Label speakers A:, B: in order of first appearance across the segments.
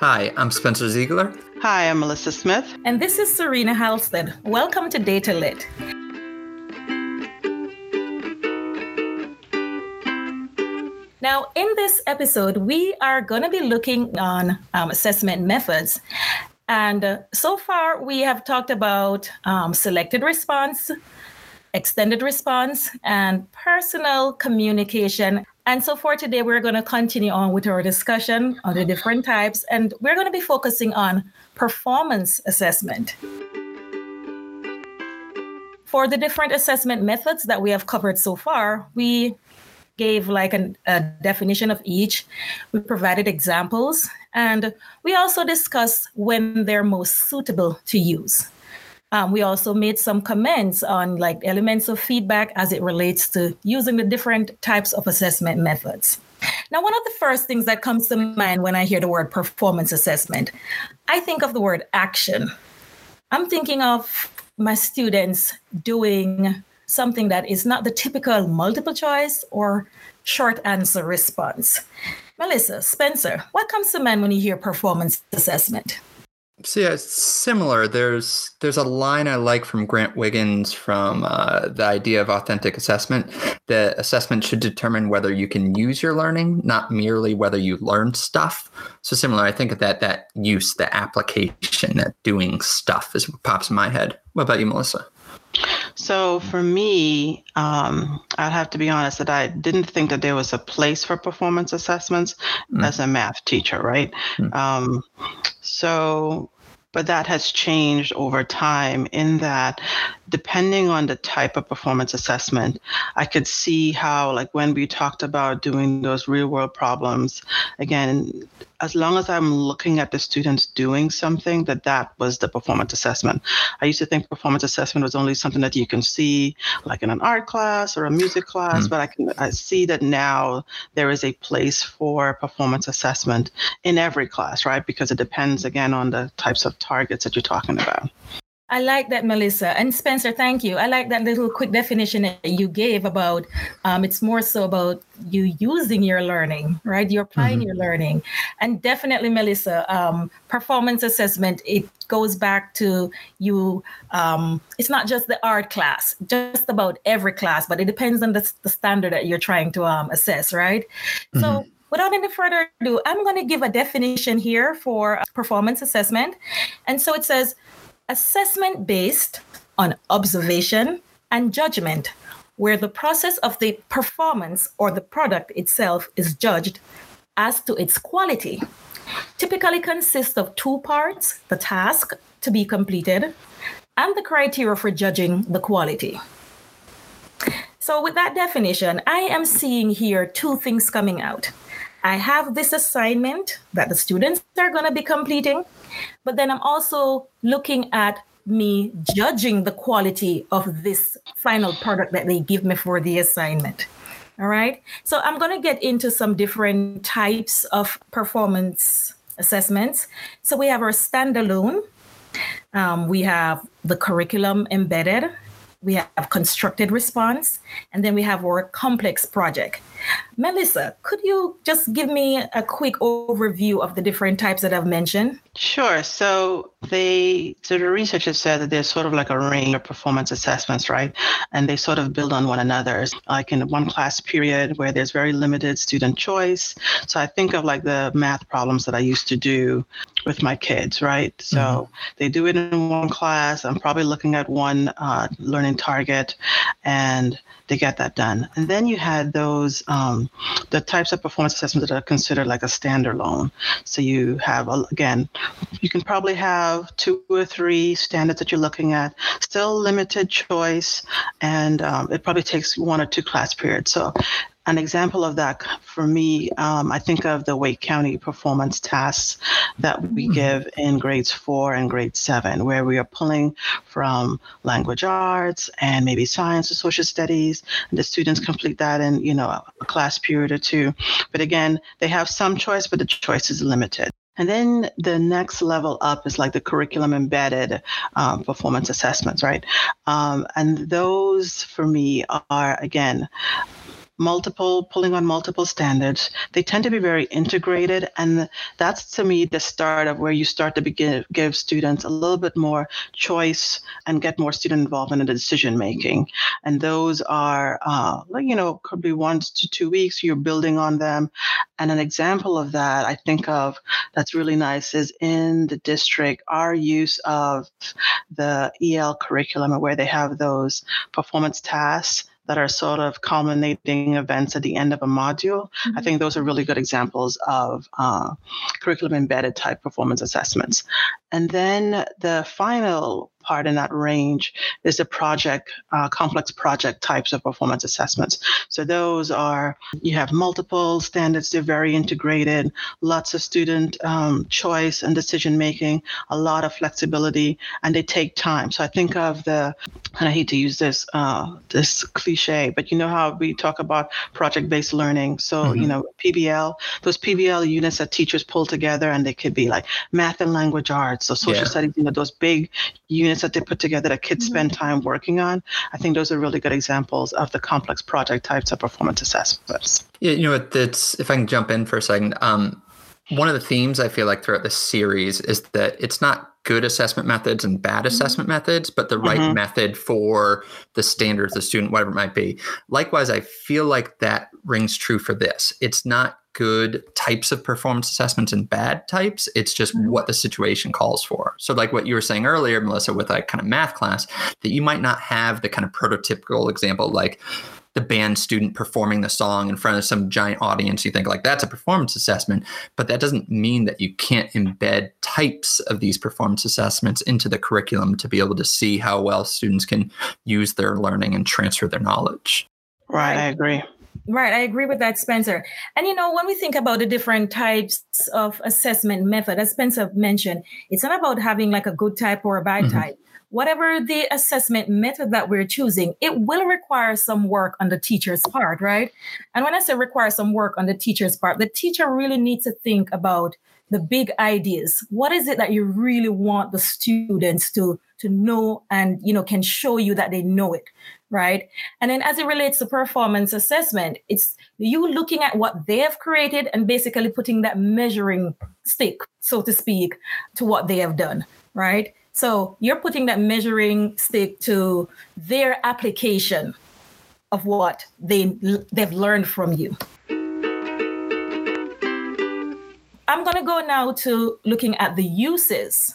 A: Hi, I'm Spencer Ziegler.
B: Hi, I'm Melissa Smith.
C: And this is Serena Halstead. Welcome to Data Lit. Now, in this episode, we are going to be looking on um, assessment methods. And uh, so far, we have talked about um, selected response, extended response, and personal communication. And so for today, we're going to continue on with our discussion on the different types, and we're going to be focusing on performance assessment. For the different assessment methods that we have covered so far, we gave like an, a definition of each. We provided examples, and we also discussed when they're most suitable to use. Um, we also made some comments on like elements of feedback as it relates to using the different types of assessment methods. Now, one of the first things that comes to mind when I hear the word performance assessment, I think of the word action. I'm thinking of my students doing something that is not the typical multiple choice or short answer response. Melissa, Spencer, what comes to mind when you hear performance assessment?
A: So yeah, it's similar. There's there's a line I like from Grant Wiggins from uh, the idea of authentic assessment. That assessment should determine whether you can use your learning, not merely whether you learned stuff. So similar, I think of that that use, the application, that doing stuff is what pops in my head. What about you, Melissa?
B: So for me, um, I'd have to be honest that I didn't think that there was a place for performance assessments mm. as a math teacher, right? Mm. Um, so but that has changed over time in that depending on the type of performance assessment i could see how like when we talked about doing those real world problems again as long as I'm looking at the students doing something, that that was the performance assessment. I used to think performance assessment was only something that you can see like in an art class or a music class, mm. but I can I see that now there is a place for performance assessment in every class, right? Because it depends again on the types of targets that you're talking about.
C: I like that, Melissa. And Spencer, thank you. I like that little quick definition that you gave about um, it's more so about you using your learning, right? You're applying mm-hmm. your learning. And definitely, Melissa, um, performance assessment, it goes back to you. Um, it's not just the art class, just about every class, but it depends on the, the standard that you're trying to um, assess, right? Mm-hmm. So, without any further ado, I'm going to give a definition here for performance assessment. And so it says, assessment based on observation and judgment, where the process of the performance or the product itself is judged as to its quality. Typically consists of two parts the task to be completed and the criteria for judging the quality. So, with that definition, I am seeing here two things coming out. I have this assignment that the students are going to be completing, but then I'm also looking at me judging the quality of this final product that they give me for the assignment. All right. So I'm going to get into some different types of performance assessments. So we have our standalone, um, we have the curriculum embedded, we have constructed response, and then we have our complex project. Melissa, could you just give me a quick overview of the different types that I've mentioned?
B: Sure. So they so the researchers said that there's sort of like a range of performance assessments, right? And they sort of build on one another. Like in one class period where there's very limited student choice. So I think of like the math problems that I used to do with my kids, right? So mm-hmm. they do it in one class. I'm probably looking at one uh, learning target, and they get that done. And then you had those um, the types of performance assessments that are considered like a standalone. So you have again, you can probably have two or three standards that you're looking at. Still limited choice, and um, it probably takes one or two class periods. So an example of that for me, um, I think of the Wake County performance tasks that we mm-hmm. give in grades four and grade seven, where we are pulling from language arts and maybe science or social studies. And the students complete that in, you know, a class period or two. But again, they have some choice, but the choice is limited. And then the next level up is like the curriculum embedded um, performance assessments, right? Um, and those for me are, again, multiple, pulling on multiple standards. They tend to be very integrated. And that's to me the start of where you start to begin give students a little bit more choice and get more student involvement in the decision making. And those are, uh, you know, could be one to two weeks. You're building on them. And an example of that I think of that's really nice is in the district, our use of the EL curriculum where they have those performance tasks that are sort of culminating events at the end of a module. Mm-hmm. I think those are really good examples of uh, curriculum embedded type performance assessments. And then the final part in that range is the project, uh, complex project types of performance assessments. So those are, you have multiple standards, they're very integrated, lots of student um, choice and decision making, a lot of flexibility, and they take time. So I think of the, and I hate to use this, uh, this cliche, but you know how we talk about project-based learning. So, mm-hmm. you know, PBL, those PBL units that teachers pull together and they could be like math and language arts, so social yeah. studies, you know, those big units that they put together that kids mm-hmm. spend time working on. I think those are really good examples of the complex project types of performance assessments.
A: Yeah, you know, it's if I can jump in for a second. Um, one of the themes I feel like throughout this series is that it's not good assessment methods and bad mm-hmm. assessment methods, but the right mm-hmm. method for the standards, the student, whatever it might be. Likewise, I feel like that rings true for this. It's not good types of performance assessments and bad types. It's just mm-hmm. what the situation calls for. So, like what you were saying earlier, Melissa, with a kind of math class, that you might not have the kind of prototypical example like the band student performing the song in front of some giant audience. You think like that's a performance assessment, but that doesn't mean that you can't embed types of these performance assessments into the curriculum to be able to see how well students can use their learning and transfer their knowledge.
B: Right, I agree.
C: Right, I agree with that, Spencer. And you know, when we think about the different types of assessment method, as Spencer mentioned, it's not about having like a good type or a bad mm-hmm. type. Whatever the assessment method that we're choosing, it will require some work on the teacher's part, right? And when I say require some work on the teacher's part, the teacher really needs to think about the big ideas. What is it that you really want the students to to know and you know can show you that they know it right? And then as it relates to performance assessment, it's you looking at what they have created and basically putting that measuring stick, so to speak, to what they have done, right? So you're putting that measuring stick to their application of what they they've learned from you. I'm going to go now to looking at the uses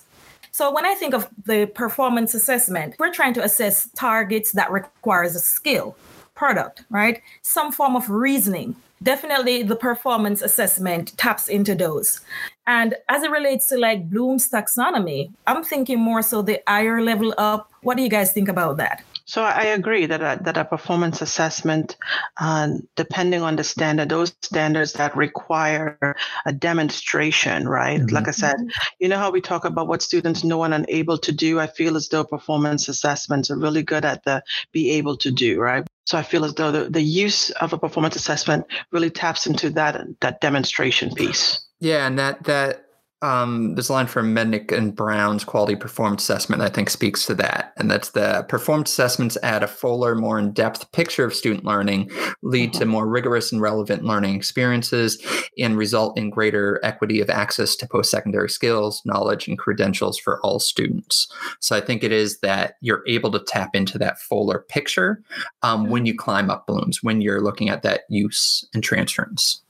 C: so when I think of the performance assessment, we're trying to assess targets that requires a skill, product, right? Some form of reasoning. Definitely the performance assessment taps into those. And as it relates to like Bloom's taxonomy, I'm thinking more so the higher level up. What do you guys think about that?
B: So I agree that a, that a performance assessment, uh, depending on the standard, those standards that require a demonstration, right? Mm-hmm. Like I said, you know how we talk about what students know and unable to do. I feel as though performance assessments are really good at the be able to do, right? So I feel as though the, the use of a performance assessment really taps into that that demonstration piece.
A: Yeah, and that that um, there's a line from Mednick and Brown's quality performance assessment I think speaks to that. And that's the performance assessments add a fuller, more in depth picture of student learning, lead to mm-hmm. more rigorous and relevant learning experiences, and result in greater equity of access to post secondary skills, knowledge, and credentials for all students. So I think it is that you're able to tap into that fuller picture um, when you climb up Bloom's, when you're looking at that use and transference.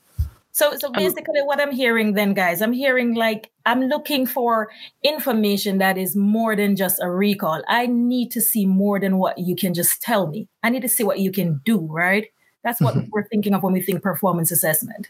C: So, so basically, what I'm hearing then, guys, I'm hearing like I'm looking for information that is more than just a recall. I need to see more than what you can just tell me. I need to see what you can do, right? That's what mm-hmm. we're thinking of when we think performance assessment.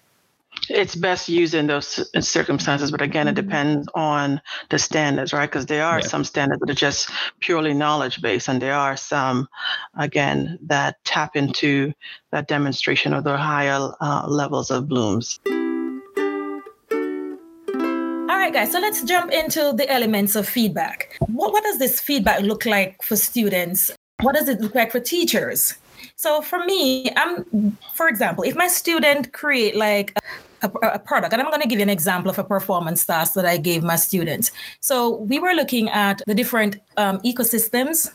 B: It's best used in those circumstances, but again, it mm-hmm. depends on the standards, right? Because there are yeah. some standards that are just purely knowledge based, and there are some, again, that tap into that demonstration of the higher uh, levels of Bloom's.
C: All right, guys, so let's jump into the elements of feedback. What, what does this feedback look like for students? What does it look like for teachers? So for me, I'm, for example, if my student create like a, a, product, and I'm going to give you an example of a performance task that I gave my students. So we were looking at the different um, ecosystems,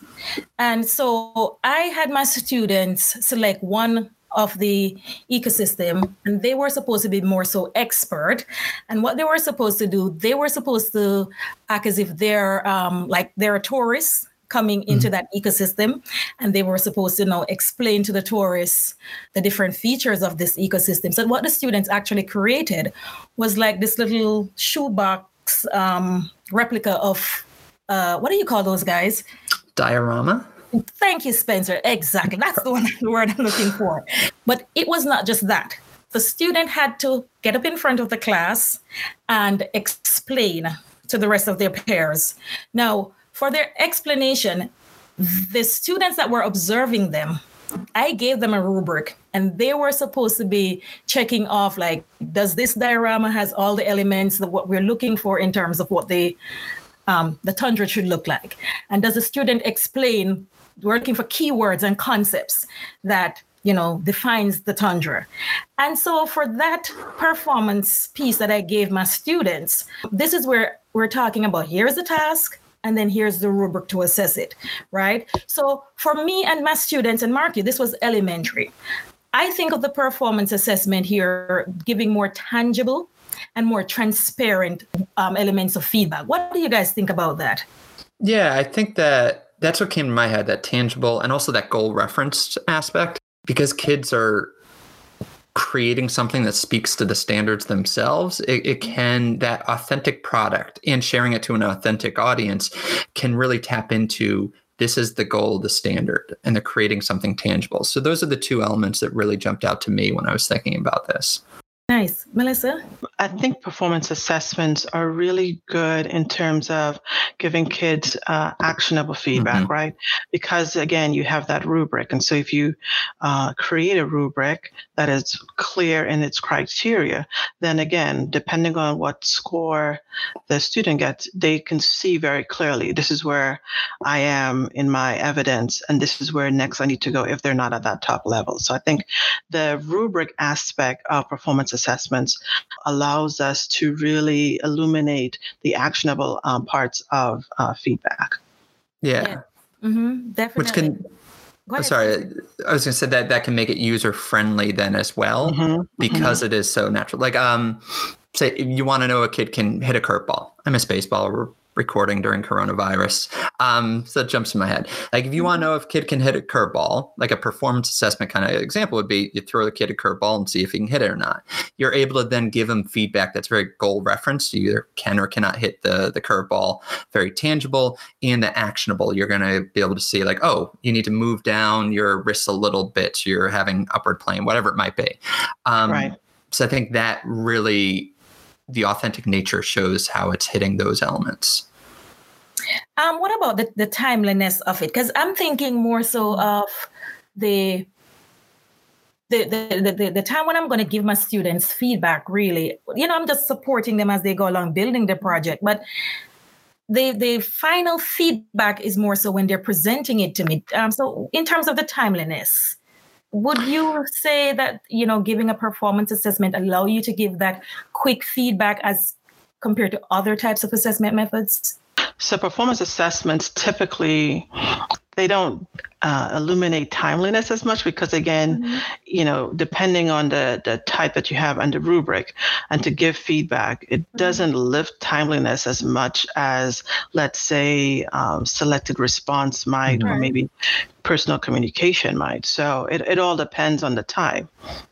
C: and so I had my students select one of the ecosystem and they were supposed to be more so expert. And what they were supposed to do they were supposed to act as if they're um, like they're tourists coming into mm-hmm. that ecosystem and they were supposed to now explain to the tourists the different features of this ecosystem so what the students actually created was like this little shoebox um, replica of uh, what do you call those guys
A: diorama
C: Thank you, Spencer. Exactly. That's the one the word I'm looking for. But it was not just that. The student had to get up in front of the class and explain to the rest of their peers. Now, for their explanation, the students that were observing them, I gave them a rubric and they were supposed to be checking off like, does this diorama has all the elements that what we're looking for in terms of what the um, the tundra should look like? And does the student explain working for keywords and concepts that you know defines the tundra and so for that performance piece that i gave my students this is where we're talking about here's the task and then here's the rubric to assess it right? So for me and my students and mark you, this was elementary. I think of the performance assessment here giving more tangible and more transparent um, elements of feedback. What do you guys think about that?
A: Yeah i think that that's what came to my head that tangible and also that goal referenced aspect because kids are creating something that speaks to the standards themselves it, it, can that authentic product and sharing it to an authentic audience can really tap into this is the goal the standard and they're creating something tangible. So those are the two elements that really jumped out to me when i was thinking about this
C: Nice. Melissa?
B: I think performance assessments are really good in terms of giving kids uh, actionable feedback, mm-hmm. right? Because again, you have that rubric. And so if you uh, create a rubric that is clear in its criteria, then again, depending on what score the student gets, they can see very clearly this is where I am in my evidence, and this is where next I need to go if they're not at that top level. So I think the rubric aspect of performance assessments allows us to really illuminate the actionable um, parts of uh, feedback.
A: Yeah. yeah.
C: Mm-hmm, definitely.
A: Which can. Oh, sorry, I was going to say that that can make it user friendly then as well mm-hmm, mm-hmm. because mm-hmm. it is so natural. Like, um, say you want to know a kid can hit a curveball. I miss baseball recording during coronavirus. Um, so that jumps in my head. Like if you want to know if kid can hit a curveball, like a performance assessment kind of example would be you throw the kid a curveball and see if he can hit it or not. You're able to then give him feedback that's very goal referenced. You either can or cannot hit the the curveball, very tangible and the actionable. You're going to be able to see like, oh, you need to move down your wrists a little bit. So you're having upward plane, whatever it might be. Um, right. So I think that really the authentic nature shows how it's hitting those elements.
C: Um, what about the, the timeliness of it? Because I'm thinking more so of the the, the, the, the time when I'm going to give my students feedback, really, you know, I'm just supporting them as they go along building the project. But the the final feedback is more so when they're presenting it to me. Um, so in terms of the timeliness, would you say that you know giving a performance assessment allow you to give that quick feedback as compared to other types of assessment methods?
B: So performance assessments typically they don't uh, illuminate timeliness as much because again mm-hmm. you know depending on the the type that you have and the rubric and to give feedback it mm-hmm. doesn't lift timeliness as much as let's say um, selected response might mm-hmm. or maybe personal communication might so it, it all depends on the time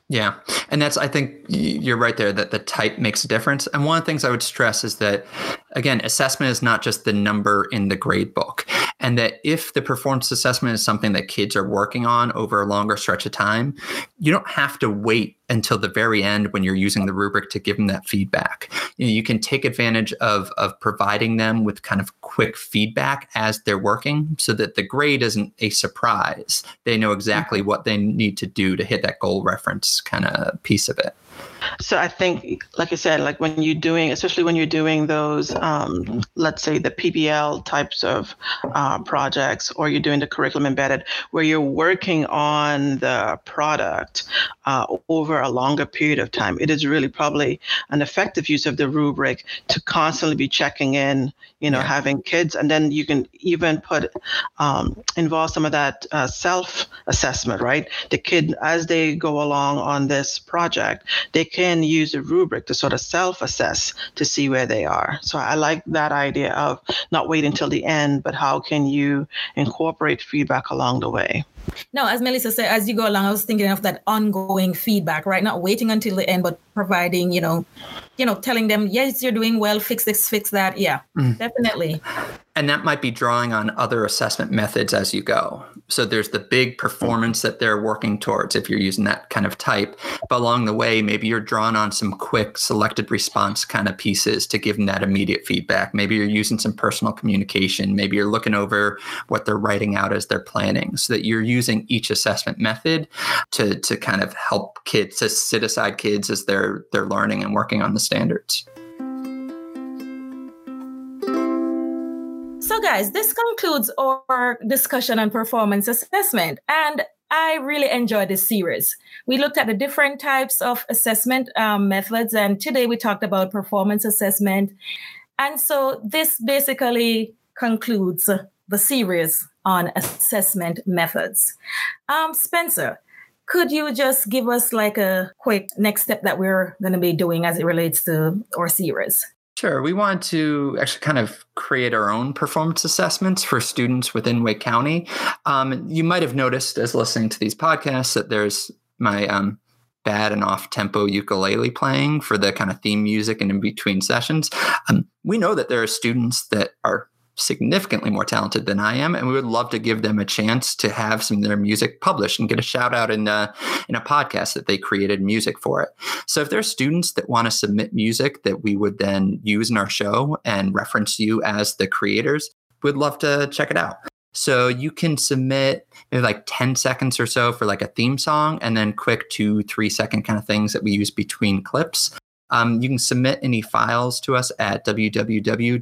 A: yeah. And that's, I think you're right there that the type makes a difference. And one of the things I would stress is that, again, assessment is not just the number in the grade book. And that if the performance assessment is something that kids are working on over a longer stretch of time, you don't have to wait until the very end when you're using the rubric to give them that feedback. You, know, you can take advantage of, of providing them with kind of quick feedback as they're working so that the grade isn't a surprise. They know exactly mm-hmm. what they need to do to hit that goal reference kind of piece of it.
B: So I think, like I said, like when you're doing, especially when you're doing those, um, let's say the PBL types of uh, projects, or you're doing the curriculum embedded, where you're working on the product uh, over a longer period of time, it is really probably an effective use of the rubric to constantly be checking in, you know, yeah. having kids, and then you can even put um, involve some of that uh, self assessment, right? The kid, as they go along on this project, they can use a rubric to sort of self assess to see where they are. So I like that idea of not waiting until the end, but how can you incorporate feedback along the way?
C: No, as Melissa said, as you go along, I was thinking of that ongoing feedback, right? Not waiting until the end, but providing, you know, you know, telling them, yes, you're doing well, fix this, fix that. Yeah, mm. definitely.
A: And that might be drawing on other assessment methods as you go. So there's the big performance that they're working towards if you're using that kind of type. But along the way, maybe you're drawing on some quick selected response kind of pieces to give them that immediate feedback. Maybe you're using some personal communication. Maybe you're looking over what they're writing out as they're planning so that you're using each assessment method to, to kind of help kids to sit aside kids as they're they're learning and working on the standards.
C: So, guys, this concludes our discussion on performance assessment. And I really enjoyed this series. We looked at the different types of assessment um, methods, and today we talked about performance assessment. And so, this basically concludes the series on assessment methods. Um, Spencer, could you just give us like a quick next step that we're going to be doing as it relates to our series?
A: Sure. We want to actually kind of create our own performance assessments for students within Wake County. Um, you might have noticed as listening to these podcasts that there's my um, bad and off tempo ukulele playing for the kind of theme music and in between sessions. Um, we know that there are students that are significantly more talented than I am, and we would love to give them a chance to have some of their music published and get a shout out in a, in a podcast that they created music for it. So if there are students that want to submit music that we would then use in our show and reference you as the creators, we'd love to check it out. So you can submit maybe like 10 seconds or so for like a theme song and then quick two, three second kind of things that we use between clips. Um, you can submit any files to us at www.wcpss.net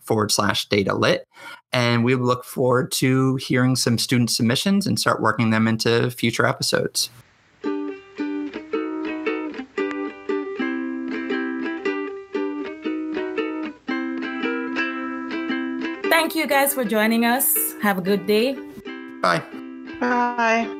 A: forward slash data lit. And we look forward to hearing some student submissions and start working them into future episodes.
C: Thank you guys for joining us. Have a good day.
A: Bye.
B: Bye.